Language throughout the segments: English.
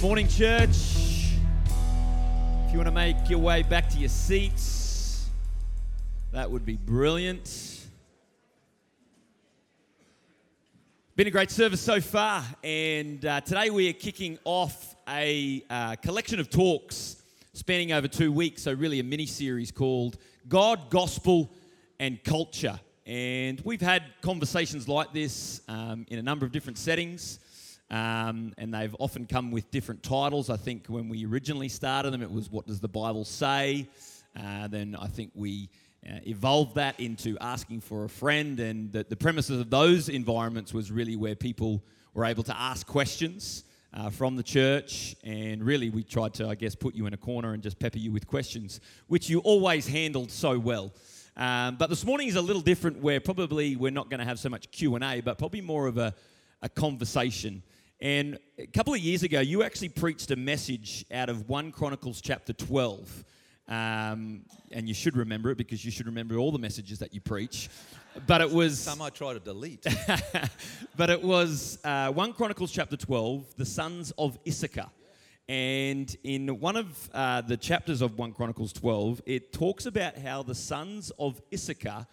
Good morning, church. If you want to make your way back to your seats, that would be brilliant. Been a great service so far, and uh, today we are kicking off a uh, collection of talks spanning over two weeks. So, really, a mini series called God, Gospel, and Culture. And we've had conversations like this um, in a number of different settings. Um, and they've often come with different titles. I think when we originally started them, it was What Does the Bible Say? Uh, then I think we uh, evolved that into asking for a friend. And the, the premises of those environments was really where people were able to ask questions uh, from the church. And really, we tried to, I guess, put you in a corner and just pepper you with questions, which you always handled so well. Um, but this morning is a little different where probably we're not going to have so much Q&A, but probably more of a, a conversation. And a couple of years ago, you actually preached a message out of 1 Chronicles chapter 12. Um, and you should remember it because you should remember all the messages that you preach. But it was. Some I try to delete. but it was uh, 1 Chronicles chapter 12, the sons of Issachar. And in one of uh, the chapters of 1 Chronicles 12, it talks about how the sons of Issachar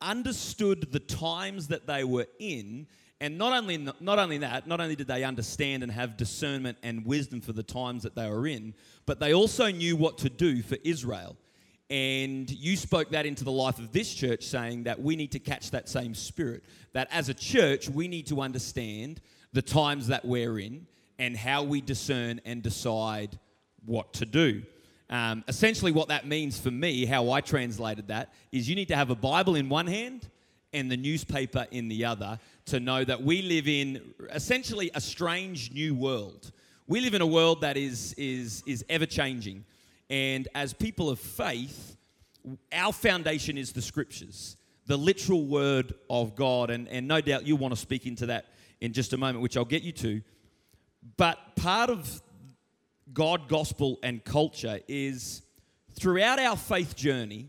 understood the times that they were in and not only, not only that, not only did they understand and have discernment and wisdom for the times that they were in, but they also knew what to do for Israel. And you spoke that into the life of this church, saying that we need to catch that same spirit. That as a church, we need to understand the times that we're in and how we discern and decide what to do. Um, essentially, what that means for me, how I translated that, is you need to have a Bible in one hand and the newspaper in the other to know that we live in essentially a strange new world. We live in a world that is, is, is ever changing. And as people of faith, our foundation is the scriptures, the literal word of God. And, and no doubt you'll want to speak into that in just a moment, which I'll get you to. But part of God, gospel, and culture is throughout our faith journey,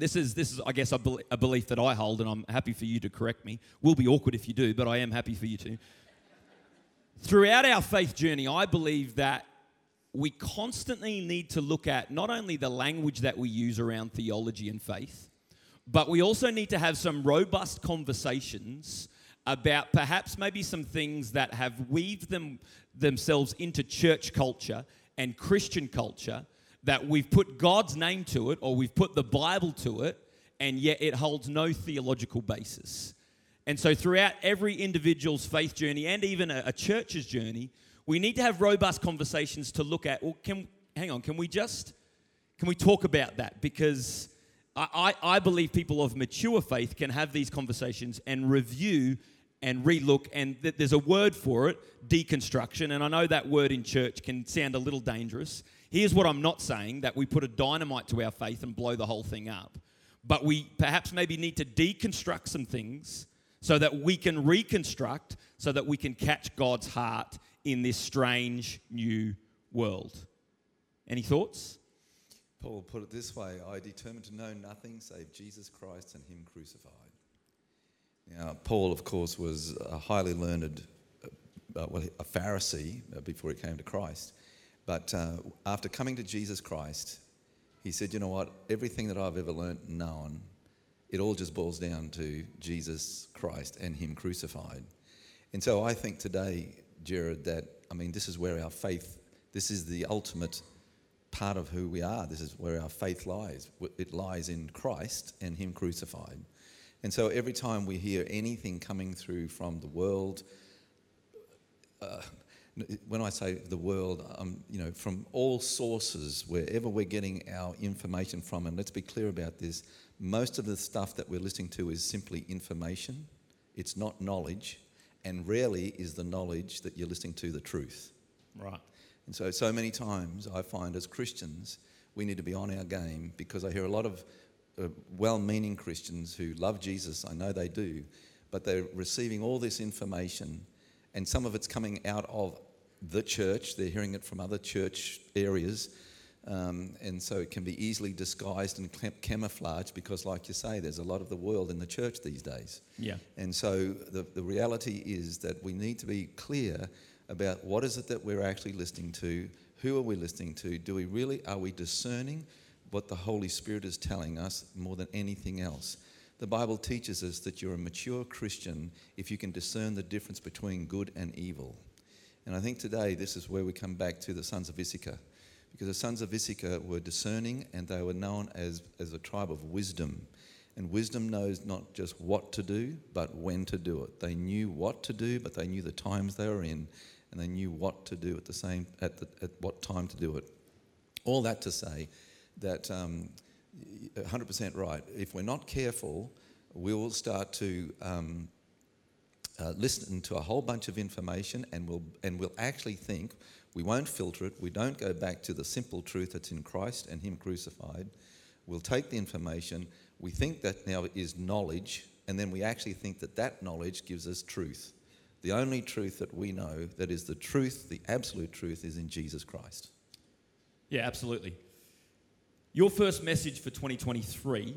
this is, this is I guess, a, a belief that I hold, and I'm happy for you to correct me. Will be awkward if you do, but I am happy for you to. Throughout our faith journey, I believe that we constantly need to look at not only the language that we use around theology and faith, but we also need to have some robust conversations about perhaps maybe some things that have weaved them themselves into church culture and Christian culture that we've put God's name to it or we've put the Bible to it, and yet it holds no theological basis. And so, throughout every individual's faith journey and even a, a church's journey, we need to have robust conversations to look at. Well, can hang on? Can we just can we talk about that? Because I, I, I believe people of mature faith can have these conversations and review and relook. And th- there's a word for it, deconstruction. And I know that word in church can sound a little dangerous. Here's what I'm not saying that we put a dynamite to our faith and blow the whole thing up. But we perhaps maybe need to deconstruct some things so that we can reconstruct, so that we can catch God's heart in this strange new world. Any thoughts? Paul put it this way I determined to know nothing save Jesus Christ and Him crucified. Now, Paul, of course, was a highly learned, uh, well, a Pharisee uh, before he came to Christ. But uh, after coming to Jesus Christ, he said, You know what? Everything that I've ever learnt and known, it all just boils down to Jesus Christ and Him crucified. And so I think today, Jared, that, I mean, this is where our faith, this is the ultimate part of who we are. This is where our faith lies. It lies in Christ and Him crucified. And so every time we hear anything coming through from the world, uh, when I say the world, um, you know, from all sources, wherever we're getting our information from, and let's be clear about this, most of the stuff that we're listening to is simply information. It's not knowledge, and rarely is the knowledge that you're listening to the truth. Right. And so, so many times I find as Christians, we need to be on our game because I hear a lot of uh, well meaning Christians who love Jesus, I know they do, but they're receiving all this information and some of it's coming out of the church. They're hearing it from other church areas. Um, and so it can be easily disguised and camouflaged because, like you say, there's a lot of the world in the church these days. Yeah. And so the, the reality is that we need to be clear about what is it that we're actually listening to, who are we listening to, do we really, are we discerning what the Holy Spirit is telling us more than anything else? The Bible teaches us that you're a mature Christian if you can discern the difference between good and evil. And I think today this is where we come back to the sons of Issachar. Because the sons of Issachar were discerning and they were known as, as a tribe of wisdom. And wisdom knows not just what to do, but when to do it. They knew what to do, but they knew the times they were in, and they knew what to do at the same at, the, at what time to do it. All that to say that um, 100% right. If we're not careful, we will start to um, uh, listen to a whole bunch of information, and we'll and we'll actually think we won't filter it. We don't go back to the simple truth that's in Christ and Him crucified. We'll take the information. We think that now is knowledge, and then we actually think that that knowledge gives us truth. The only truth that we know that is the truth, the absolute truth, is in Jesus Christ. Yeah, absolutely. Your first message for 2023,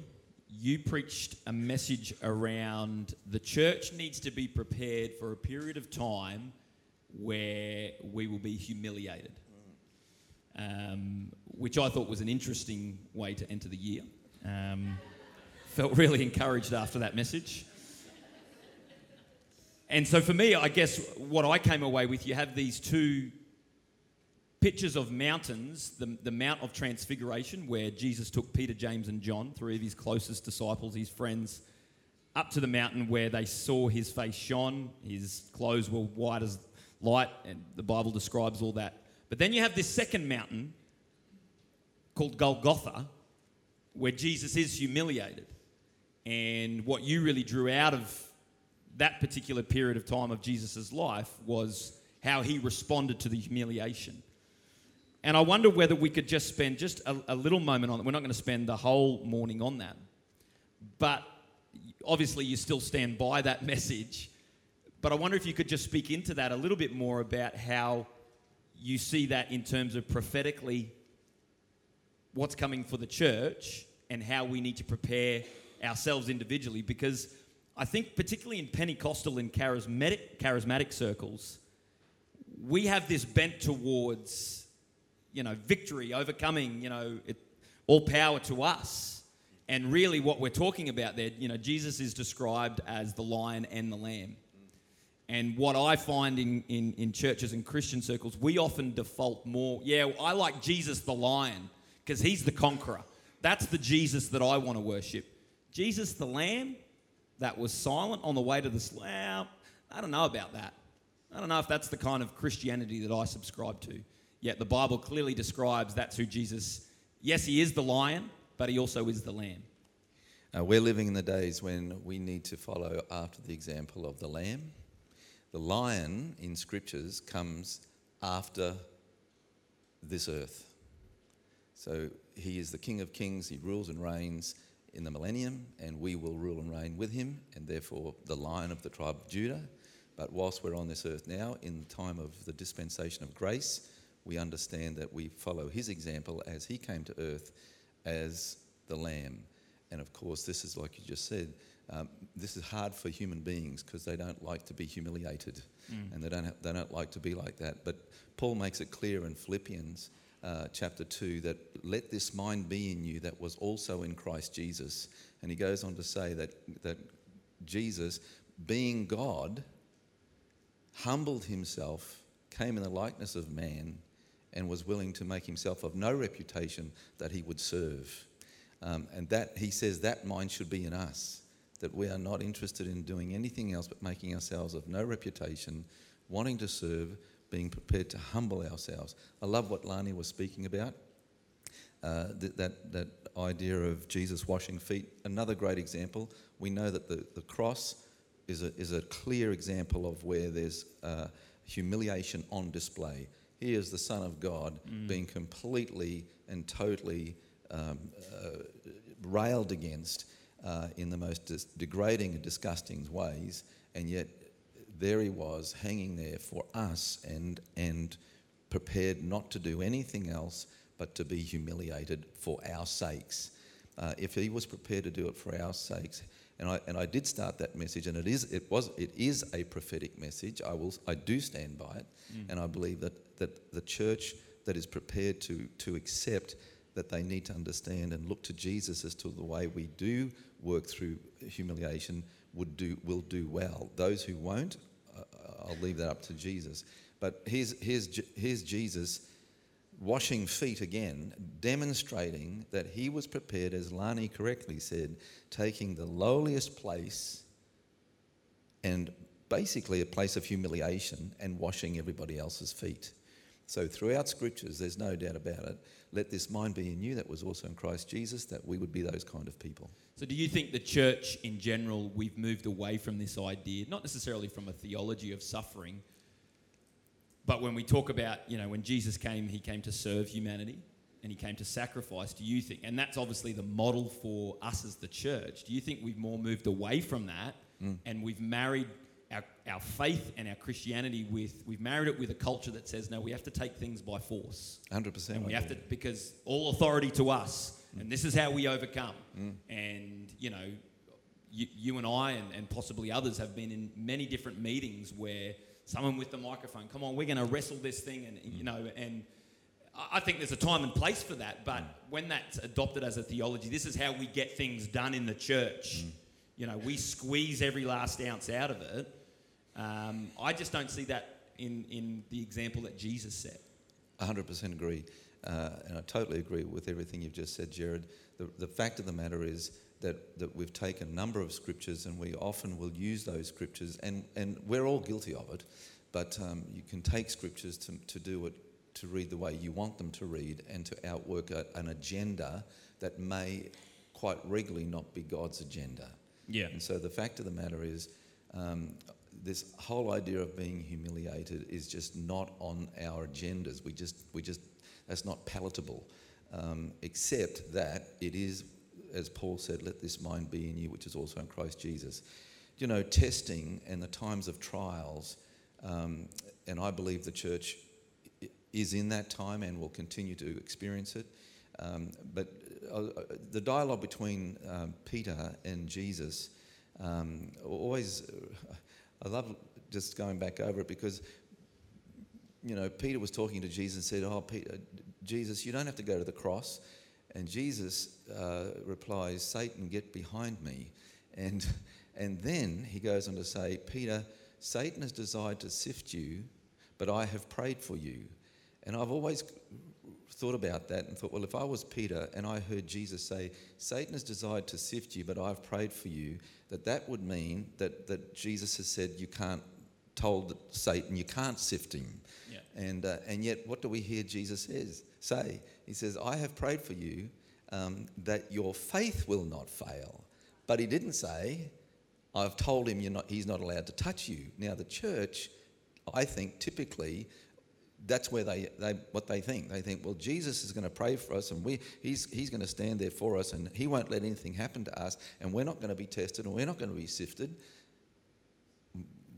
you preached a message around the church needs to be prepared for a period of time where we will be humiliated, um, which I thought was an interesting way to enter the year. Um, felt really encouraged after that message. And so for me, I guess what I came away with, you have these two pictures of mountains the, the Mount of Transfiguration, where Jesus took Peter, James, and John, three of his closest disciples, his friends, up to the mountain where they saw his face shone, his clothes were white as light, and the Bible describes all that. But then you have this second mountain called Golgotha, where Jesus is humiliated. And what you really drew out of that particular period of time of Jesus' life was how he responded to the humiliation. And I wonder whether we could just spend just a, a little moment on it. We're not going to spend the whole morning on that. But obviously, you still stand by that message. But I wonder if you could just speak into that a little bit more about how you see that in terms of prophetically what's coming for the church and how we need to prepare ourselves individually. Because I think, particularly in Pentecostal and charismatic, charismatic circles, we have this bent towards you know, victory, overcoming, you know, it, all power to us. And really, what we're talking about there, you know, Jesus is described as the lion and the lamb. And what I find in, in, in churches and Christian circles, we often default more, yeah, I like Jesus the lion because he's the conqueror. That's the Jesus that I want to worship. Jesus the lamb that was silent on the way to the slab, I don't know about that. I don't know if that's the kind of Christianity that I subscribe to. Yet the Bible clearly describes that's who Jesus, yes, he is the lion, but he also is the lamb. Uh, we're living in the days when we need to follow after the example of the lamb. The lion in scriptures comes after this earth. So he is the King of Kings, he rules and reigns in the millennium, and we will rule and reign with him, and therefore the lion of the tribe of Judah. But whilst we're on this earth now, in the time of the dispensation of grace, we understand that we follow his example as he came to earth as the lamb. And of course, this is like you just said, um, this is hard for human beings because they don't like to be humiliated mm. and they don't, have, they don't like to be like that. But Paul makes it clear in Philippians uh, chapter 2 that let this mind be in you that was also in Christ Jesus. And he goes on to say that, that Jesus, being God, humbled himself, came in the likeness of man and was willing to make himself of no reputation that he would serve. Um, and that, he says, that mind should be in us, that we are not interested in doing anything else but making ourselves of no reputation, wanting to serve, being prepared to humble ourselves. I love what Lani was speaking about. Uh, that, that, that idea of Jesus washing feet. Another great example. We know that the, the cross is a, is a clear example of where there's uh, humiliation on display. He is the Son of God mm. being completely and totally um, uh, railed against uh, in the most dis- degrading and disgusting ways, and yet there he was hanging there for us and, and prepared not to do anything else but to be humiliated for our sakes. Uh, if he was prepared to do it for our sakes, And I, and I did start that message, and it is, it, was, it is a prophetic message. I, will, I do stand by it, and I believe that, that the church that is prepared to, to accept that they need to understand and look to Jesus as to the way we do work through humiliation would do, will do well. Those who won't, uh, I'll leave that up to Jesus. But here's, here's, here's Jesus washing feet again, demonstrating that he was prepared, as Lani correctly said, taking the lowliest place and basically a place of humiliation and washing everybody else's feet. So, throughout scriptures, there's no doubt about it. Let this mind be in you that was also in Christ Jesus, that we would be those kind of people. So, do you think the church in general, we've moved away from this idea, not necessarily from a theology of suffering, but when we talk about, you know, when Jesus came, he came to serve humanity and he came to sacrifice. Do you think, and that's obviously the model for us as the church, do you think we've more moved away from that mm. and we've married our, our faith and our Christianity with, we've married it with a culture that says, no, we have to take things by force? 100%. And we have to, because all authority to us, and this is how we overcome. And, you know, you, you and I, and, and possibly others, have been in many different meetings where someone with the microphone, come on, we're going to wrestle this thing, and, you know, and I I think there's a time and place for that, but when that's adopted as a theology, this is how we get things done in the church. You know, we squeeze every last ounce out of it. Um, I just don't see that in, in the example that Jesus set. 100% agree. Uh, and I totally agree with everything you've just said, Jared. The, the fact of the matter is that, that we've taken a number of scriptures and we often will use those scriptures, and, and we're all guilty of it, but um, you can take scriptures to, to do it, to read the way you want them to read, and to outwork a, an agenda that may quite regularly not be God's agenda. Yeah. And so the fact of the matter is, um, this whole idea of being humiliated is just not on our agendas. We just, we just, that's not palatable. Um, except that it is, as Paul said, let this mind be in you, which is also in Christ Jesus. You know, testing and the times of trials, um, and I believe the church is in that time and will continue to experience it. Um, but uh, uh, the dialogue between um, Peter and Jesus um, always, I love just going back over it because, you know, Peter was talking to Jesus and said, Oh, Peter, Jesus, you don't have to go to the cross. And Jesus uh, replies, Satan, get behind me. And, and then he goes on to say, Peter, Satan has desired to sift you, but I have prayed for you. And I've always thought about that and thought, well, if I was Peter and I heard Jesus say, Satan has desired to sift you, but I've prayed for you, that that would mean that, that Jesus has said you can't, told Satan you can't sift him. Yeah. And, uh, and yet, what do we hear Jesus says, say? He says, I have prayed for you um, that your faith will not fail. But he didn't say, I've told him you're not, he's not allowed to touch you. Now, the church, I think, typically, that's where they, they what they think. They think, well, Jesus is going to pray for us, and we, he's, he's going to stand there for us, and he won't let anything happen to us, and we're not going to be tested, and we're not going to be sifted.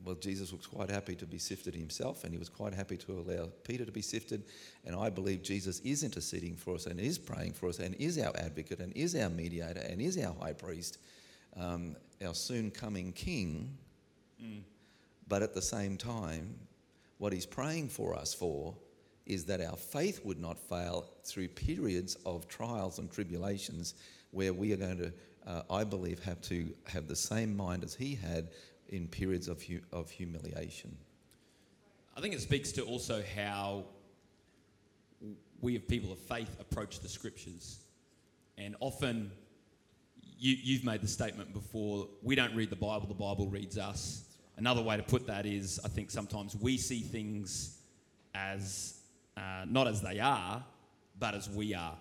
Well, Jesus was quite happy to be sifted himself, and he was quite happy to allow Peter to be sifted. And I believe Jesus is interceding for us, and is praying for us, and is our advocate, and is our mediator, and is our high priest, um, our soon coming King. But at the same time, what he's praying for us for is that our faith would not fail through periods of trials and tribulations where we are going to, uh, I believe, have to have the same mind as he had in periods of, hu- of humiliation. I think it speaks to also how we, as people of faith, approach the scriptures. And often, you, you've made the statement before we don't read the Bible, the Bible reads us. Another way to put that is I think sometimes we see things as uh, not as they are, but as we are.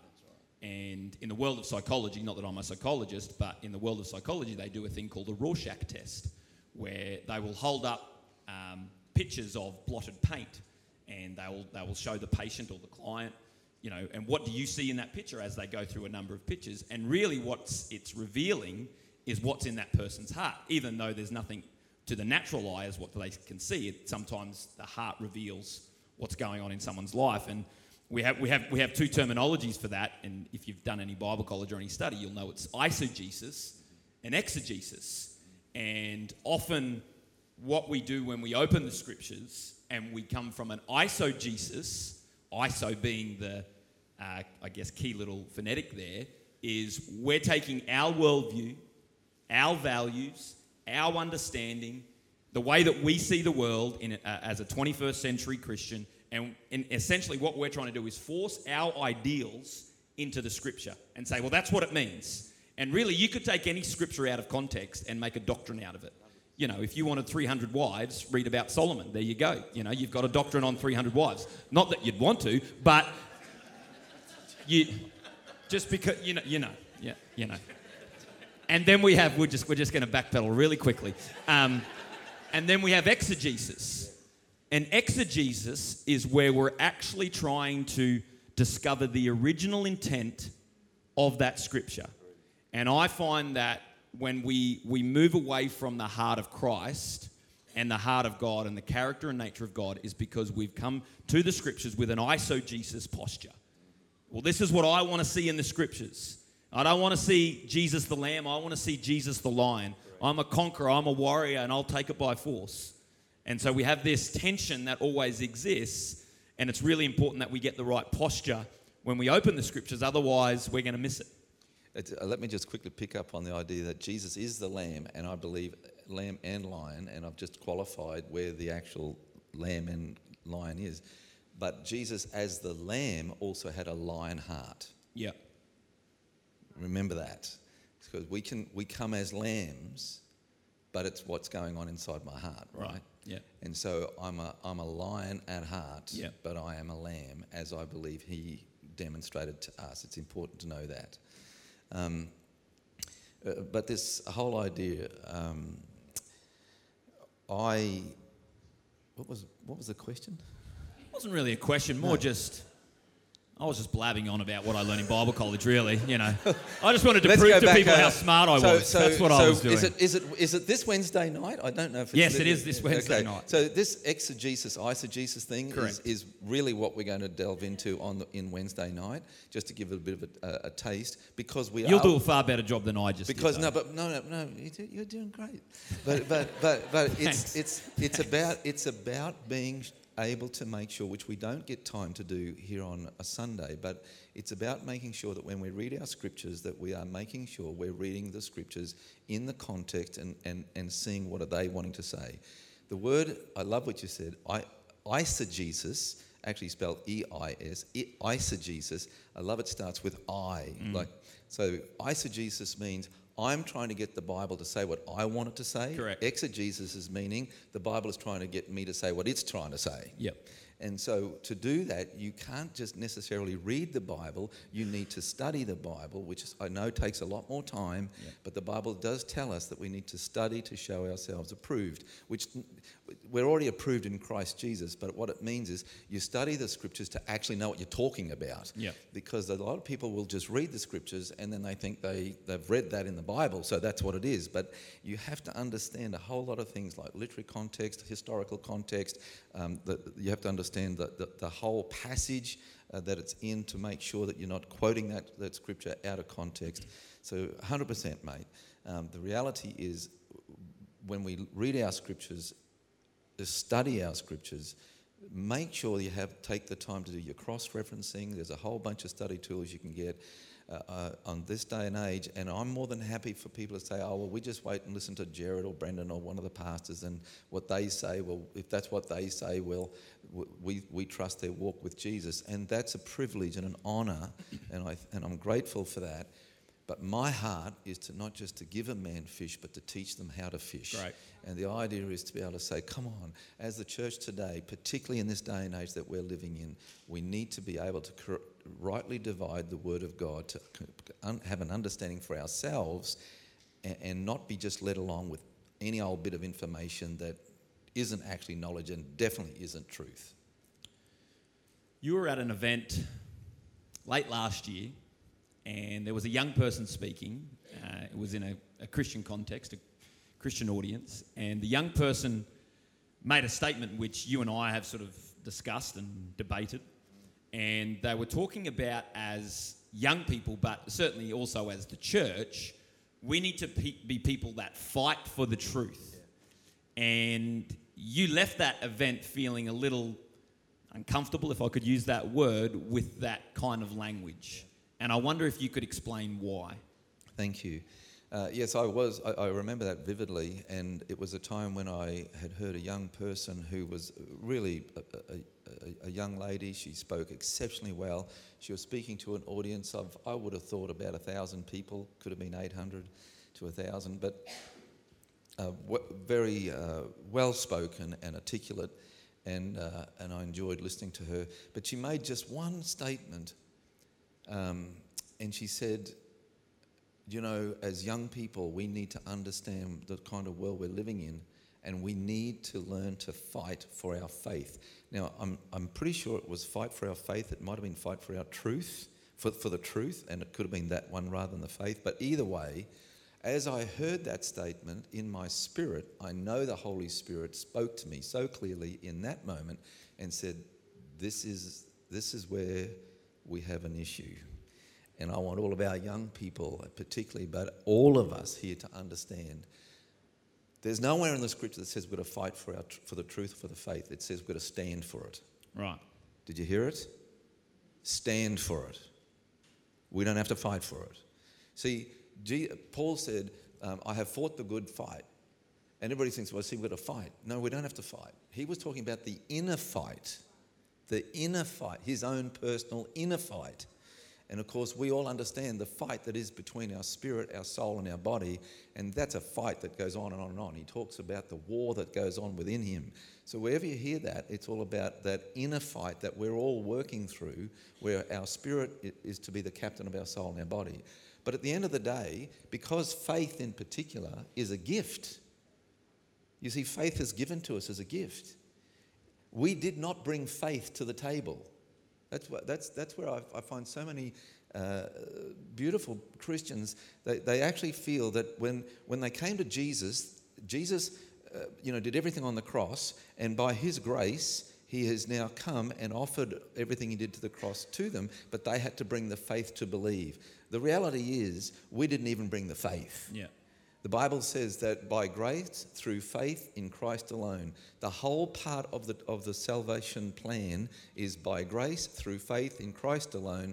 And in the world of psychology, not that I'm a psychologist, but in the world of psychology, they do a thing called the Rorschach test, where they will hold up um, pictures of blotted paint, and they will they will show the patient or the client, you know, and what do you see in that picture as they go through a number of pictures, and really what's it's revealing is what's in that person's heart, even though there's nothing to the natural eye as what they can see. It sometimes the heart reveals what's going on in someone's life, and we have, we, have, we have two terminologies for that, and if you've done any Bible college or any study, you'll know it's eisegesis and exegesis. And often, what we do when we open the scriptures and we come from an isogesis, iso being the, uh, I guess, key little phonetic there, is we're taking our worldview, our values, our understanding, the way that we see the world in, uh, as a 21st century Christian, and, and essentially what we're trying to do is force our ideals into the scripture and say, well, that's what it means. And really, you could take any scripture out of context and make a doctrine out of it. You know, if you wanted 300 wives, read about Solomon. There you go. You know, you've got a doctrine on 300 wives. Not that you'd want to, but you just because you know, you know, yeah, you know. And then we have we're just we're just going to backpedal really quickly. Um, and then we have exegesis. And exegesis is where we're actually trying to discover the original intent of that scripture. And I find that when we, we move away from the heart of Christ and the heart of God and the character and nature of God is because we've come to the scriptures with an isogesis posture. Well, this is what I want to see in the scriptures. I don't want to see Jesus the Lamb, I want to see Jesus the Lion. I'm a conqueror, I'm a warrior, and I'll take it by force. And so we have this tension that always exists, and it's really important that we get the right posture when we open the scriptures, otherwise, we're going to miss it. Uh, let me just quickly pick up on the idea that Jesus is the lamb, and I believe lamb and lion, and I've just qualified where the actual lamb and lion is. But Jesus, as the lamb, also had a lion heart. Yeah. Remember that. Because we can we come as lambs, but it's what's going on inside my heart, right? right. Yeah. And so I'm a I'm a lion at heart, yeah. but I am a lamb, as I believe he demonstrated to us. It's important to know that. Um, uh, but this whole idea, um, I, what was what was the question? It wasn't really a question, more no. just I was just blabbing on about what I learned in Bible college, really. You know, I just wanted to Let's prove to back, people uh, how smart I so, was. So, That's what so I was doing. Is it, is, it, is it this Wednesday night? I don't know if it's Yes, it is this Wednesday okay. night. So this exegesis, eisegesis thing is, is, really what we're going to delve into on the, in Wednesday night, just to give it a bit of a, a, taste, because we You'll are, do a far better job than I just because did. no, but no, no, no, you're doing great. But but but but it's it's it's about it's about being able to make sure, which we don't get time to do here on a Sunday, but it's about making sure that when we read our scriptures, that we are making sure we're reading the scriptures in the context and, and, and seeing what are they wanting to say. The word, I love what you said, I, eisegesis, actually spelled E-I-S, eisegesis, I love it starts with I. Mm. Like, so eisegesis means I'm trying to get the Bible to say what I want it to say. Correct. Exegesis is meaning the Bible is trying to get me to say what it's trying to say. Yep. And so to do that, you can't just necessarily read the Bible. You need to study the Bible, which I know takes a lot more time, but the Bible does tell us that we need to study to show ourselves approved, which we're already approved in Christ Jesus, but what it means is you study the scriptures to actually know what you're talking about. Yeah. Because a lot of people will just read the scriptures and then they think they, they've read that in the Bible, so that's what it is. But you have to understand a whole lot of things like literary context, historical context. Um, the, you have to understand the, the, the whole passage uh, that it's in to make sure that you're not quoting that, that scripture out of context. So 100%, mate. Um, the reality is when we read our scriptures, study our scriptures, make sure you have take the time to do your cross-referencing. There's a whole bunch of study tools you can get. Uh, uh, on this day and age, and I'm more than happy for people to say, "Oh, well, we just wait and listen to Jared or Brendan or one of the pastors and what they say." Well, if that's what they say, well, we we trust their walk with Jesus, and that's a privilege and an honour, and I and I'm grateful for that. But my heart is to not just to give a man fish, but to teach them how to fish. Right. And the idea is to be able to say, come on, as the church today, particularly in this day and age that we're living in, we need to be able to cor- rightly divide the word of God, to un- have an understanding for ourselves, and, and not be just led along with any old bit of information that isn't actually knowledge and definitely isn't truth. You were at an event late last year and there was a young person speaking. Uh, it was in a, a, Christian context, a Christian audience, and the young person made a statement which you and I have sort of discussed and debated. And they were talking about as young people, but certainly also as the church, we need to pe- be people that fight for the truth. And you left that event feeling a little uncomfortable, if I could use that word, with that kind of language. And I wonder if you could explain why. Thank you. Uh, yes, I was. I, I remember that vividly, and it was a time when I had heard a young person who was really a, a, a, young lady. She spoke exceptionally well. She was speaking to an audience of, I would have thought, about a thousand people. Could have been 800 to a thousand, but uh, w- very uh, well spoken and articulate, and, uh, and I enjoyed listening to her. But she made just one statement, um, and she said, You know, as young people, we need to understand the kind of world we're living in, and we need to learn to fight for our faith. Now, I'm, I'm pretty sure it was fight for our faith, it might have been fight for our truth. For, for the truth, and it could have been that one rather than the faith. But either way, as I heard that statement in my spirit, I know the Holy Spirit spoke to me so clearly in that moment and said, This is, this is where we have an issue. And I want all of our young people, particularly, but all of us here to understand. There's nowhere in the scripture that says we've got to fight for, our, for the truth, for the faith. It says we've got to stand for it. Right. Did you hear it? Stand for it. We don't have to fight for it. See, G- Paul said, um, I have fought the good fight. And everybody thinks, well, see, we've got to fight. No, we don't have to fight. He was talking about the inner fight, the inner fight, his own personal inner fight. And of course, we all understand the fight that is between our spirit, our soul, and our body. And that's a fight that goes on and on and on. He talks about the war that goes on within him. So, wherever you hear that, it's all about that inner fight that we're all working through, where our spirit is to be the captain of our soul and our body. But at the end of the day, because faith in particular is a gift, you see, faith is given to us as a gift. We did not bring faith to the table. That's, what, that's, that's where I, I find so many uh, beautiful Christians, they, they actually feel that when, when they came to Jesus, Jesus uh, you know, did everything on the cross, and by his grace, he has now come and offered everything he did to the cross to them, but they had to bring the faith to believe. The reality is, we didn't even bring the faith. Yeah. The Bible says that by grace, through faith in Christ alone, the whole part of the, of the salvation plan is by grace, through faith in Christ alone.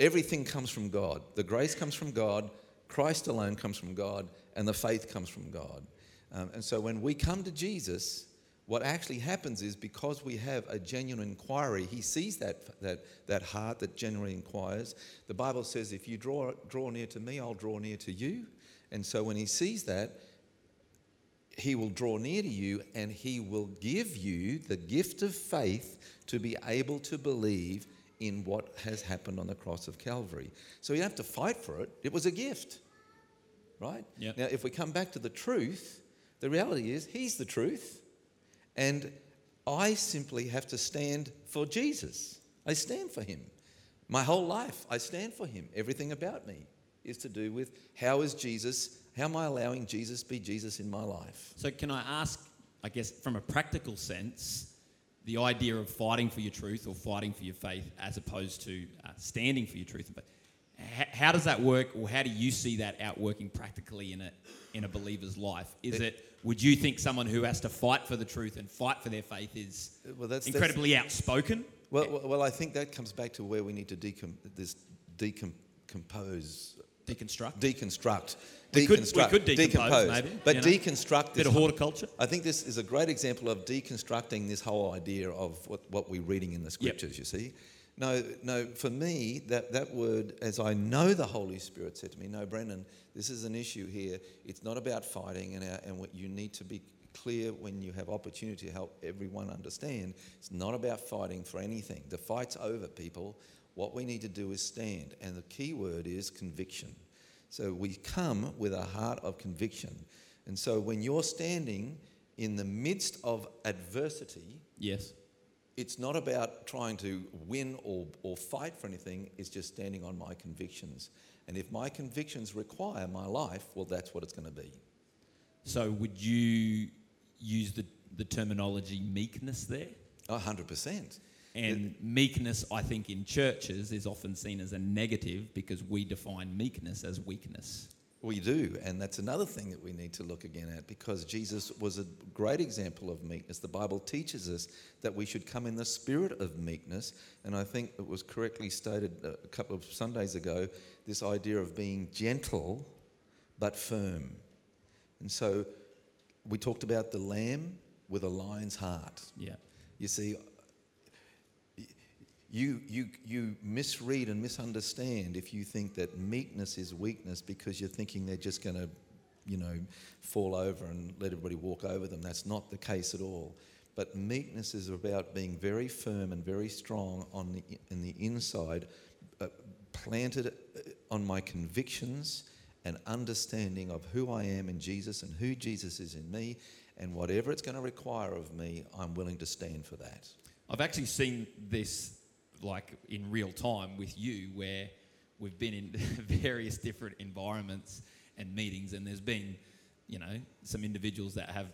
Everything comes from God. The grace comes from God, Christ alone comes from God, and the faith comes from God. Um, and so when we come to Jesus, what actually happens is because we have a genuine inquiry, he sees that, that, that heart that genuinely inquires. The Bible says, if you draw, draw near to me, I'll draw near to you. And so when he sees that, he will draw near to you and he will give you the gift of faith to be able to believe in what has happened on the cross of Calvary. So you don't have to fight for it, it was a gift. Right? Yep. Now, if we come back to the truth, the reality is he's the truth. And I simply have to stand for Jesus. I stand for him. My whole life, I stand for him. Everything about me is to do with how is Jesus, how am I allowing Jesus be Jesus in my life? So, can I ask, I guess, from a practical sense, the idea of fighting for your truth or fighting for your faith as opposed to uh, standing for your truth? But how does that work, or how do you see that out working practically in a in a believer's life? Is it, it would you think someone who has to fight for the truth and fight for their faith is well, that's, incredibly that's, outspoken? Well, well, I think that comes back to where we need to decom- this decompose Deconstruct. Deconstruct. We could, we could decompose, decompose. maybe. But you know? deconstruct. Bit of horticulture. I think this is a great example of deconstructing this whole idea of what, what we're reading in the scriptures. Yep. You see, no, no. For me, that that word, as I know the Holy Spirit said to me, no, Brendan, this is an issue here. It's not about fighting, and our, and what you need to be clear when you have opportunity to help everyone understand. It's not about fighting for anything. The fight's over, people. What we need to do is stand, and the key word is conviction. So we come with a heart of conviction. And so when you're standing in the midst of adversity, yes, it's not about trying to win or, or fight for anything, it's just standing on my convictions. And if my convictions require my life, well, that's what it's going to be. So would you use the, the terminology meekness there? A hundred percent. And meekness, I think, in churches is often seen as a negative because we define meekness as weakness. We do, and that's another thing that we need to look again at because Jesus was a great example of meekness. The Bible teaches us that we should come in the spirit of meekness, and I think it was correctly stated a couple of Sundays ago this idea of being gentle but firm. And so we talked about the lamb with a lion's heart. Yeah. You see, you, you, you misread and misunderstand if you think that meekness is weakness because you're thinking they're just going to, you know, fall over and let everybody walk over them. That's not the case at all. But meekness is about being very firm and very strong on the, in the inside, uh, planted uh, on my convictions and understanding of who I am in Jesus and who Jesus is in me, and whatever it's going to require of me, I'm willing to stand for that. I've actually seen this like in real time with you where we've been in various different environments and meetings and there's been you know some individuals that have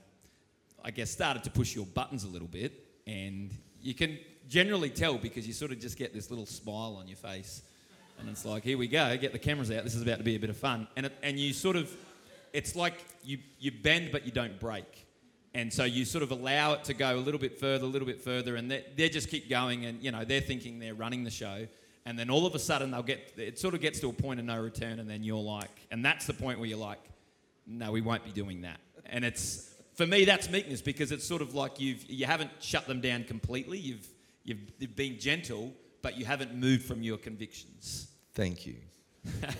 i guess started to push your buttons a little bit. And you can generally tell because you sort of just get this little smile on your face. And it's like here we go. Get the cameras out. This is about to be a bit of fun. And, it, and you sort of it's like you, you bend but you don't break and so you sort of allow it to go a little bit further, a little bit further, and they, they just keep going, and you know they're thinking they're running the show, and then all of a sudden they'll get it sort of gets to a point of no return, and then you're like, and that's the point where you're like, no, we won't be doing that, and it's for me that's meekness because it's sort of like you've you haven't shut them down completely, you've you've, you've been gentle, but you haven't moved from your convictions. Thank you.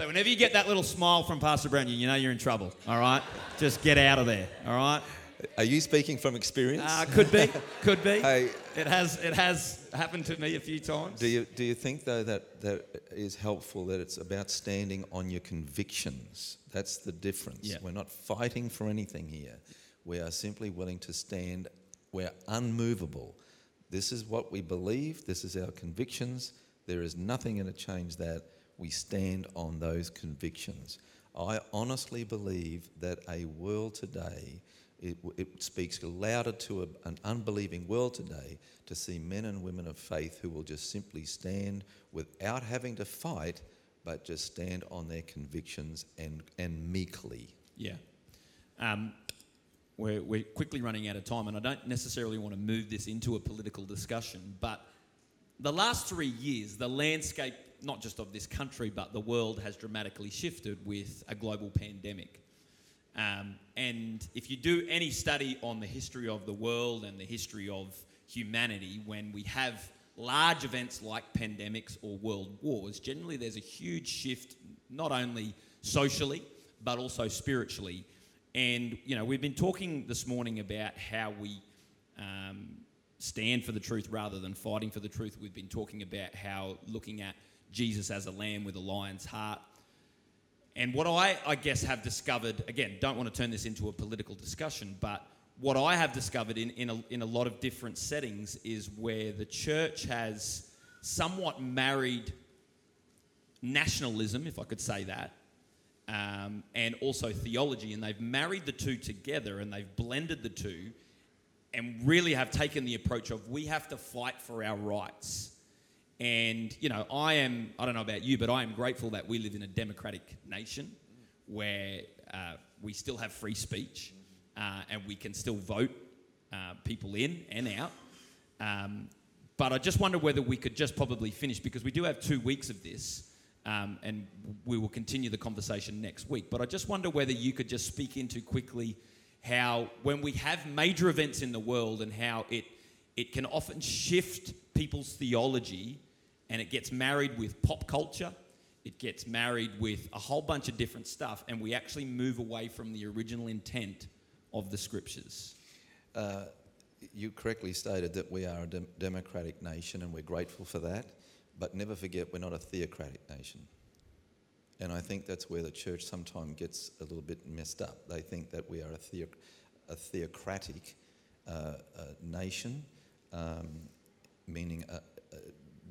So whenever you get that little smile from Pastor Brendan, you know you're in trouble. All right, just get out of there. All right. Are you speaking from experience? Uh, could be, could be. Hey. It has, it has happened to me a few times. Do you, do you think, though, that that is helpful, that it's about standing on your convictions? That's the difference. Yeah. We're not fighting for anything here. We are simply willing to stand, we're unmovable. This is what we believe, this is our convictions. There is nothing going to change that. We stand on those convictions. I honestly believe that a world today it, it, speaks louder to a, an unbelieving world today to see men and women of faith who will just simply stand without having to fight, but just stand on their convictions and, and meekly. Yeah. Um, we're, we're quickly running out of time, and I don't necessarily want to move this into a political discussion, but the last three years, the landscape, not just of this country, but the world has dramatically shifted with a global pandemic. Um, and if you do any study on the history of the world and the history of humanity, when we have large events like pandemics or world wars, generally there's a huge shift, not only socially, but also spiritually. And, you know, we've been talking this morning about how we um, stand for the truth rather than fighting for the truth. We've been talking about how looking at Jesus as a lamb with a lion's heart and what I, I guess, have discovered, again, don't want to turn this into a political discussion, but what I have discovered in, in, a, in a lot of different settings is where the church has somewhat married nationalism, if I could say that, um, and also theology, and they've married the two together and they've blended the two and really have taken the approach of we have to fight for our rights. And, you know, I am, I don't know about you, but I am grateful that we live in a democratic nation where uh, we still have free speech uh, and we can still vote uh, people in and out. Um, but I just wonder whether we could just probably finish because we do have two weeks of this um, and we will continue the conversation next week. But I just wonder whether you could just speak into quickly how, when we have major events in the world and how it, it can often shift people's theology and it gets married with pop culture. It gets married with a whole bunch of different stuff, and we actually move away from the original intent of the scriptures. Uh, you correctly stated that we are a de- democratic nation, and we're grateful for that. But never forget, we're not a theocratic nation. And I think that's where the church sometimes gets a little bit messed up. They think that we are a, theo- a theocratic uh, uh, nation, um, meaning a,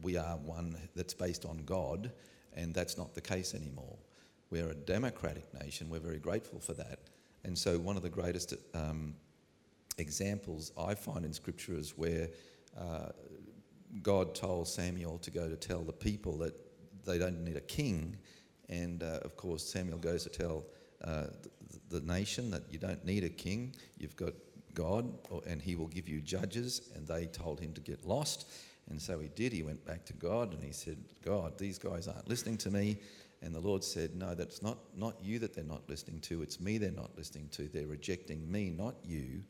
we are one that's based on God, and that's not the case anymore. We're a democratic nation. We're very grateful for that. And so, one of the greatest um, examples I find in Scripture is where uh, God told Samuel to go to tell the people that they don't need a king, And uh, of course, Samuel goes to tell uh, the, the nation that you don't need a king, you've got God, or, and he will give you judges. And they told him to get lost. And so he did. He went back to God and he said, God, these guys aren't listening to me. And the Lord said, No, that's not, not you that they're not listening to. It's me they're not listening to. They're rejecting me, not you.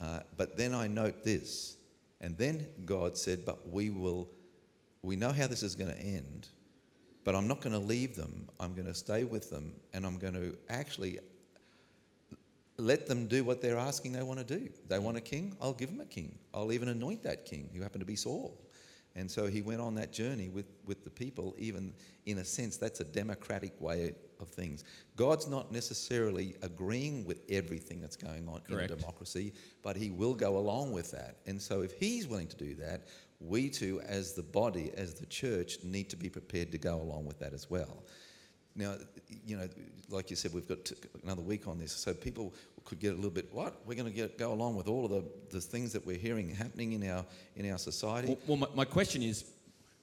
Uh, but then I note this. And then God said, But we will, we know how this is going to end, but I'm not going to leave them. I'm going to stay with them and I'm going to actually let them do what they're asking they want to do. They want a king, I'll give them a king. I'll even anoint that king who happened to be Saul. And so he went on that journey with, with the people, even in a sense, that's a democratic way of things. God's not necessarily agreeing with everything that's going on Correct. in a democracy, but he will go along with that. And so if he's willing to do that, we too, as the body, as the church, need to be prepared to go along with that as well. Now, you know, like you said, we've got another week on this, so people could get a little bit. What we're going to get go along with all of the, the things that we're hearing happening in our in our society. Well, well my, my question is,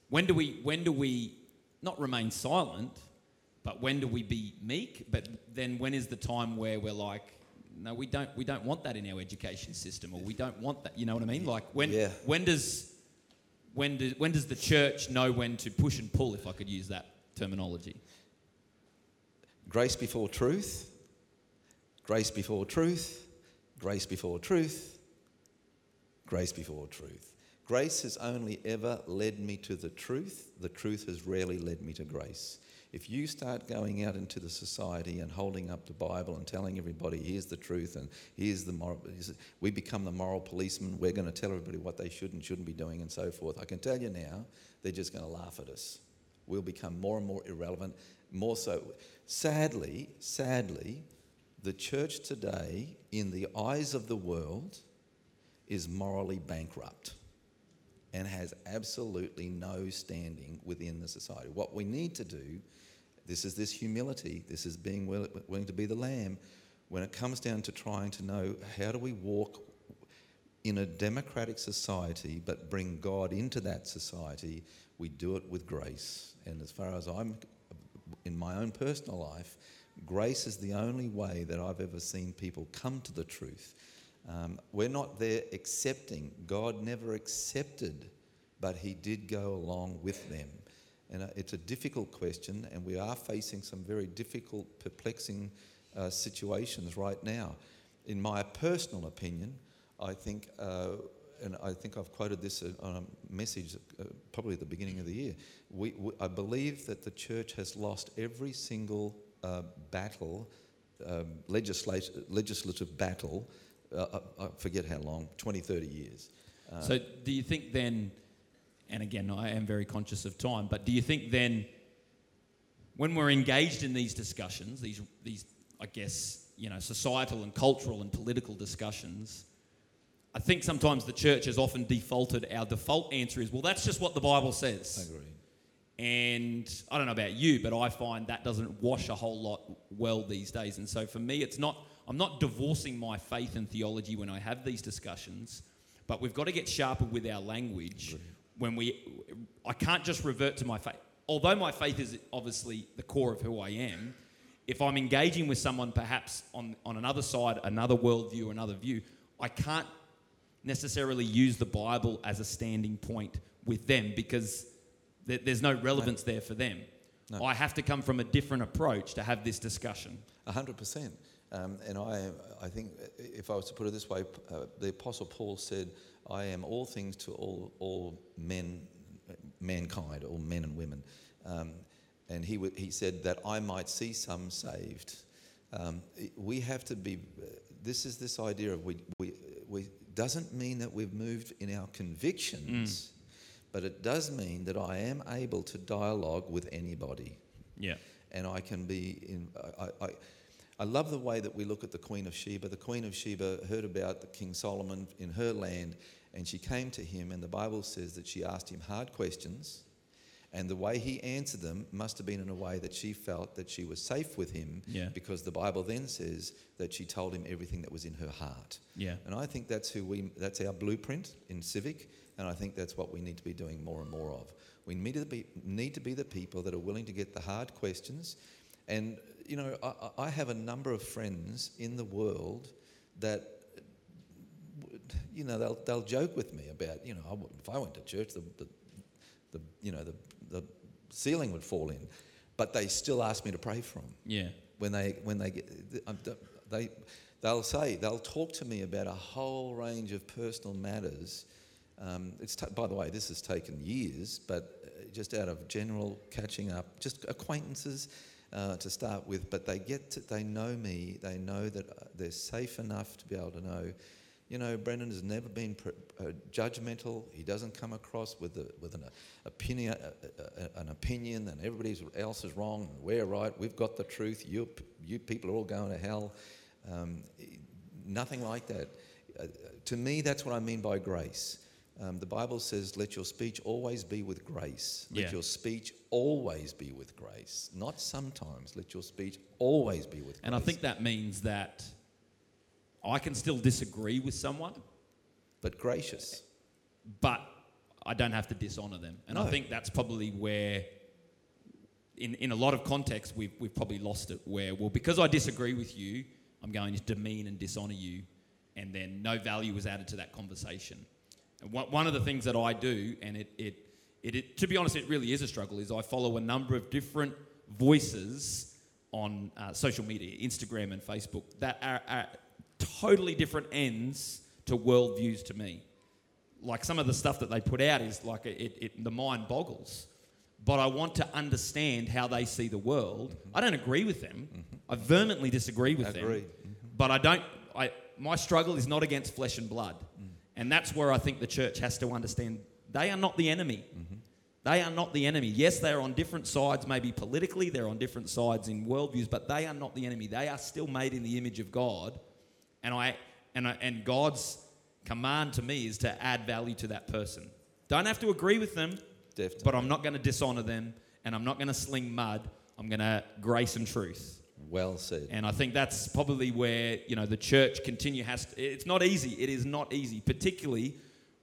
when do we when do we not remain silent, but when do we be meek? But then when is the time where we're like, no, we don't we don't want that in our education system, or we don't want that. You know what I mean? Like when Yeah. when does when does when does the church know when to push and pull? If I could use that terminology. Grace before truth, grace before truth, grace before truth, grace before truth. Grace has only ever led me to the truth. The truth has rarely led me to grace. If you start going out into the society and holding up the Bible and telling everybody, here's the truth and here's the moral, we become the moral policeman, we're going to tell everybody what they should and shouldn't be doing and so forth. I can tell you now, they're just going to laugh at us. We'll become more and more irrelevant, more so. Sadly, sadly, the church today, in the eyes of the world, is morally bankrupt and has absolutely no standing within the society. What we need to do, this is this humility, this is being willing to be the lamb. When it comes down to trying to know how do we walk in a democratic society but bring God into that society, we do it with grace. And as far as I'm in my own personal life, grace is the only way that I've ever seen people come to the truth. Um, we're not there accepting. God never accepted, but He did go along with them. And uh, it's a difficult question, and we are facing some very difficult, perplexing uh, situations right now. In my personal opinion, I think, uh, and I think I've quoted this uh, on a message uh, probably at the beginning of the year. We, we, I believe that the church has lost every single uh, battle, um, legislative, legislative battle, uh, I I forget how long, 20, 30 years. Uh, So do you think then, and again, I am very conscious of time, but do you think then, when we're engaged in these discussions, these, these I guess, you know, societal and cultural and political discussions, I think sometimes the church has often defaulted, our default answer is, well, that's just what the Bible I says. agree. And I don't know about you, but I find that doesn't wash a whole lot well these days. And so for me, it's not, I'm not divorcing my faith and theology when I have these discussions, but we've got to get sharper with our language when we, I can't just revert to my faith. Although my faith is obviously the core of who I am, if I'm engaging with someone perhaps on, on another side, another worldview, another view, I can't necessarily use the Bible as a standing point with them because th- there's no relevance there for them. No. I have to come from a different approach to have this discussion. A hundred percent. Um, and I, I think if I was to put it this way, uh, the Apostle Paul said, "I am all things to all all men, mankind, all men and women." Um, and he would, he said that I might see some saved. Um, we have to be. This is this idea of we we we doesn't mean that we've moved in our convictions, mm. but it does mean that I am able to dialogue with anybody Yeah. and I can be in. I, I, I love the way that we look at the Queen of Sheba. The Queen of Sheba heard about the King Solomon in her land, and she came to him, and the Bible says that she asked him hard questions, and the way he answered them must have been in a way that she felt that she was safe with him, Yeah. because the Bible then says that she told him everything that was in her heart. Yeah. And I think that's who we that's our blueprint in civic, and I think that's what we need to be doing more and more of. We need to be need to be the people that are willing to get the hard questions. And, you know, I, I have a number of friends in the world that, you know, they'll, they'll joke with me about, you know, if I went to church, the, the, the you know, the ceiling would fall in. But they still ask me to pray for them Yeah. when they when they get um, they they'll say they'll talk to me about a whole range of personal matters. Um, it's ta- by the way, this has taken years, but uh, just out of general catching up, just acquaintances uh, to start with. But they get to, they know me. They know that uh, they're safe enough to be able to know. You know, Brendan has never been pr- uh, judgmental. He doesn't come across with a, with an opinion, uh, an opinion, and everybody else is wrong, we're right. We've got the truth. You, p- you people are all going to hell. Um, nothing like that. Uh, to me, that's what I mean by grace. Um, the Bible says, "Let your speech always be with grace." Let Yeah. your speech always be with grace, not sometimes. Let your speech always be with. Grace. And I think that means that I can still disagree with someone, but gracious. but I don't have to dishonor them. And I think that's probably where, in, in a lot of contexts, we've, we've probably lost it. Where, well, because I disagree with you, I'm going to demean and dishonor you, and then no value is added to that conversation. And one, one of the things that I do, and it, it, it, it, to be honest, it really is a struggle, is I follow a number of different voices on uh, social media, Instagram and Facebook, that are, are totally different ends to worldviews to me like some of the stuff that they put out is like it, it, the mind boggles. But I want to understand how they see the world. I don't agree with them. I vehemently disagree with them. Agreed. But I don't. I my struggle is not against flesh and blood, and that's where I think the church has to understand they are not the enemy. They are not the enemy. Yes, they are on different sides, maybe politically, they're on different sides in worldviews, but they are not the enemy. They are still made in the image of God, and I and I, and God's command to me is to add value to that person. Don't have to agree with them, Definitely. but I'm not going to dishonor them, and I'm not going to sling mud. I'm going to grace and truth. Well said. And I think that's probably where you know the church continue has. To, it's not easy. It is not easy, particularly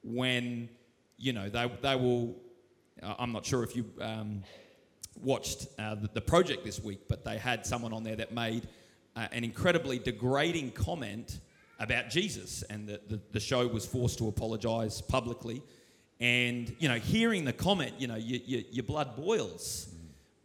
when you know they they will. I'm not sure if you um, watched uh, the, the project this week, but they had someone on there that made uh, an incredibly degrading comment about Jesus, and the, the, the show was forced to apologise publicly. And you know, hearing the comment, you know, you, you, your blood boils.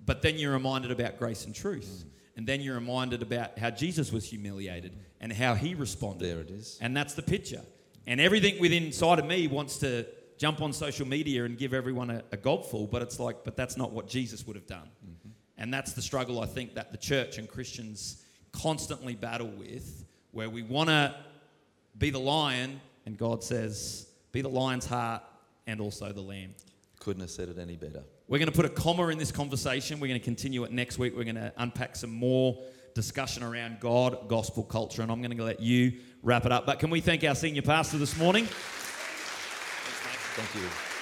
But then you're reminded about grace and truth. And then you're reminded about how Jesus was humiliated and how he responded. There it is. And that's the picture. And everything within inside of me wants to jump on social media and give everyone a, a gobful, but it's like, but that's not what Jesus would have done. And that's the struggle I think that the church and Christians constantly battle with, where we want to be the lion, and God says, be the lion's heart and also the lamb. Couldn't have said it any better. We're going to put a comma in this conversation. We're going to continue it next week. We're going to unpack some more discussion around God, gospel culture, and I'm going to let you wrap it up. But can we thank our senior pastor this morning? Thank you.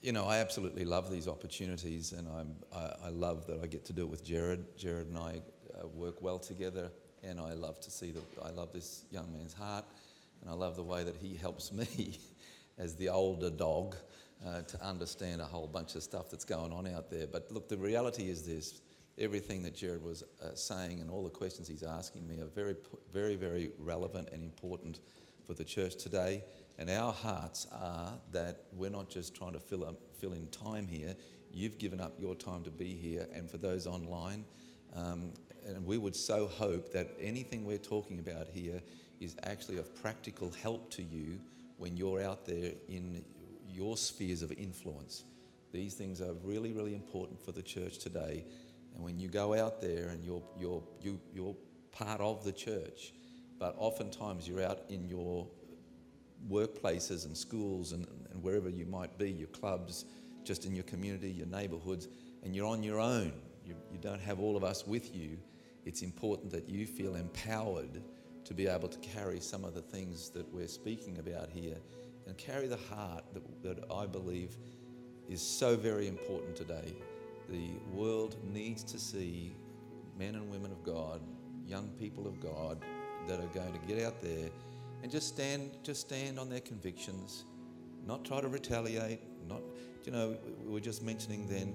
You know, I absolutely love these opportunities, and I'm, I, I love that I get to do it with Jared. Jared and I uh, work well together, and I love to see that. I love this young man's heart, and I love the way that he helps me, as the older dog, uh, to understand a whole bunch of stuff that's going on out there. But look, the reality is this: everything that Jared was uh, saying and all the questions he's asking me are very, very, very relevant and important for the church today. And our hearts are that we're not just trying to fill, up, fill in time here. You've given up your time to be here, and for those online, um, and we would so hope that anything we're talking about here is actually of practical help to you when you're out there in your spheres of influence. These things are really, really important for the church today. And when you go out there and you're, you're, you, you're part of the church, but oftentimes you're out in your workplaces and schools and, and wherever you might be, your clubs, just in your community, your neighbourhoods, and you're on your own. You, you don't have all of us with you. It's important that you feel empowered to be able to carry some of the things that we're speaking about here and carry the heart that, that I believe is so very important today. The world needs to see men and women of God, young people of God, that are going to get out there and just stand, just stand on their convictions, not try to retaliate, not, you know, we were just mentioning then,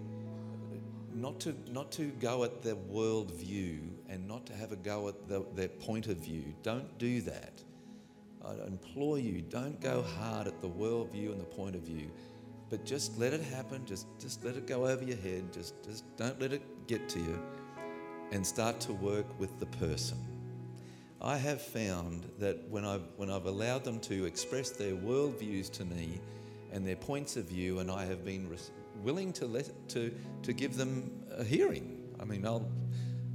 not to, not to go at their world view and not to have a go at the, their point of view. Don't do that. I implore you, don't go hard at the world view and the point of view, but just let it happen. Just, just let it go over your head. Just, just don't let it get to you and start to work with the person. I have found that when I've, when I've allowed them to express their worldviews to me and their points of view, and I have been res- willing to, let, to, to give them a hearing. I mean, I'll,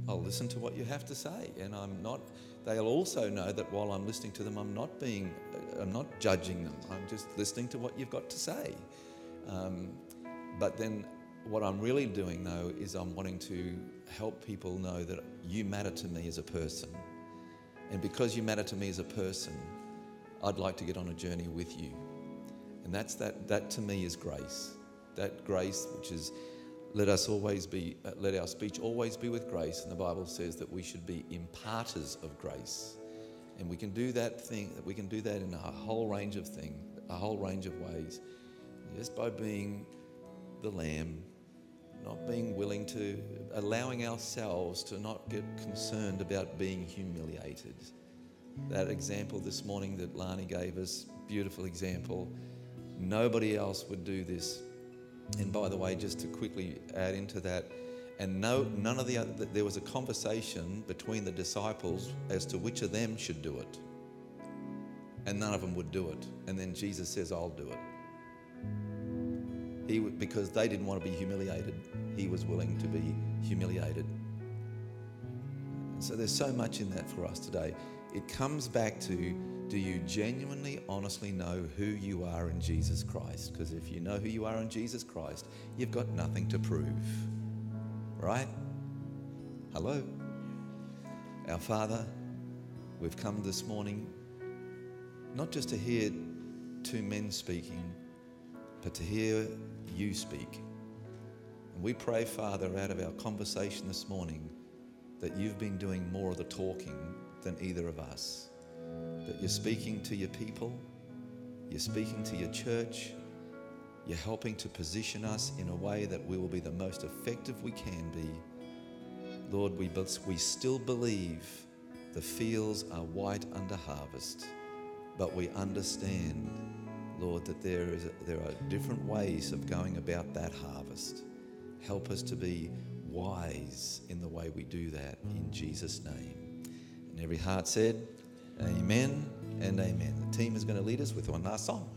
I'll listen to what you have to say, and I'm not. They'll also know that while I'm listening to them, I'm not being, I'm not judging them. I'm just listening to what you've got to say. Um, but then, what I'm really doing though is I'm wanting to help people know that you matter to me as a person. And because you matter to me as a person, I'd like to get on a journey with you. And that's that, that to me is grace. That grace, which is let us always be, uh, let our speech always be with grace. And the Bible says that we should be imparters of grace. And we can do that thing, that we can do that in a whole range of things, a whole range of ways. Just by being the lamb, not being willing to, allowing ourselves to not get concerned about being humiliated. That example this morning that Lani gave us, beautiful example. Nobody else would do this. And by the way, just to quickly add into that, and no, none of the other, there was a conversation between the disciples as to which of them should do it. And none of them would do it. And then Jesus says, I'll do it. He, because they didn't want to be humiliated, he was willing to be humiliated. So there's so much in that for us today. It comes back to do you genuinely, honestly know who you are in Jesus Christ? Because if you know who you are in Jesus Christ, you've got nothing to prove. Right? Hello? Our Father, we've come this morning not just to hear two men speaking, but to hear you speak. And we pray, Father, out of our conversation this morning, that you've been doing more of the talking than either of us. That you're speaking to your people, you're speaking to your church, you're helping to position us in a way that we will be the most effective we can be. Lord, we, we still believe the fields are white under harvest, but we understand, Lord, that there, is, there are different ways of going about that harvest. Help us to be wise in the way we do that in Jesus' name. And every heart said, Amen and amen. The team is going to lead us with one last song.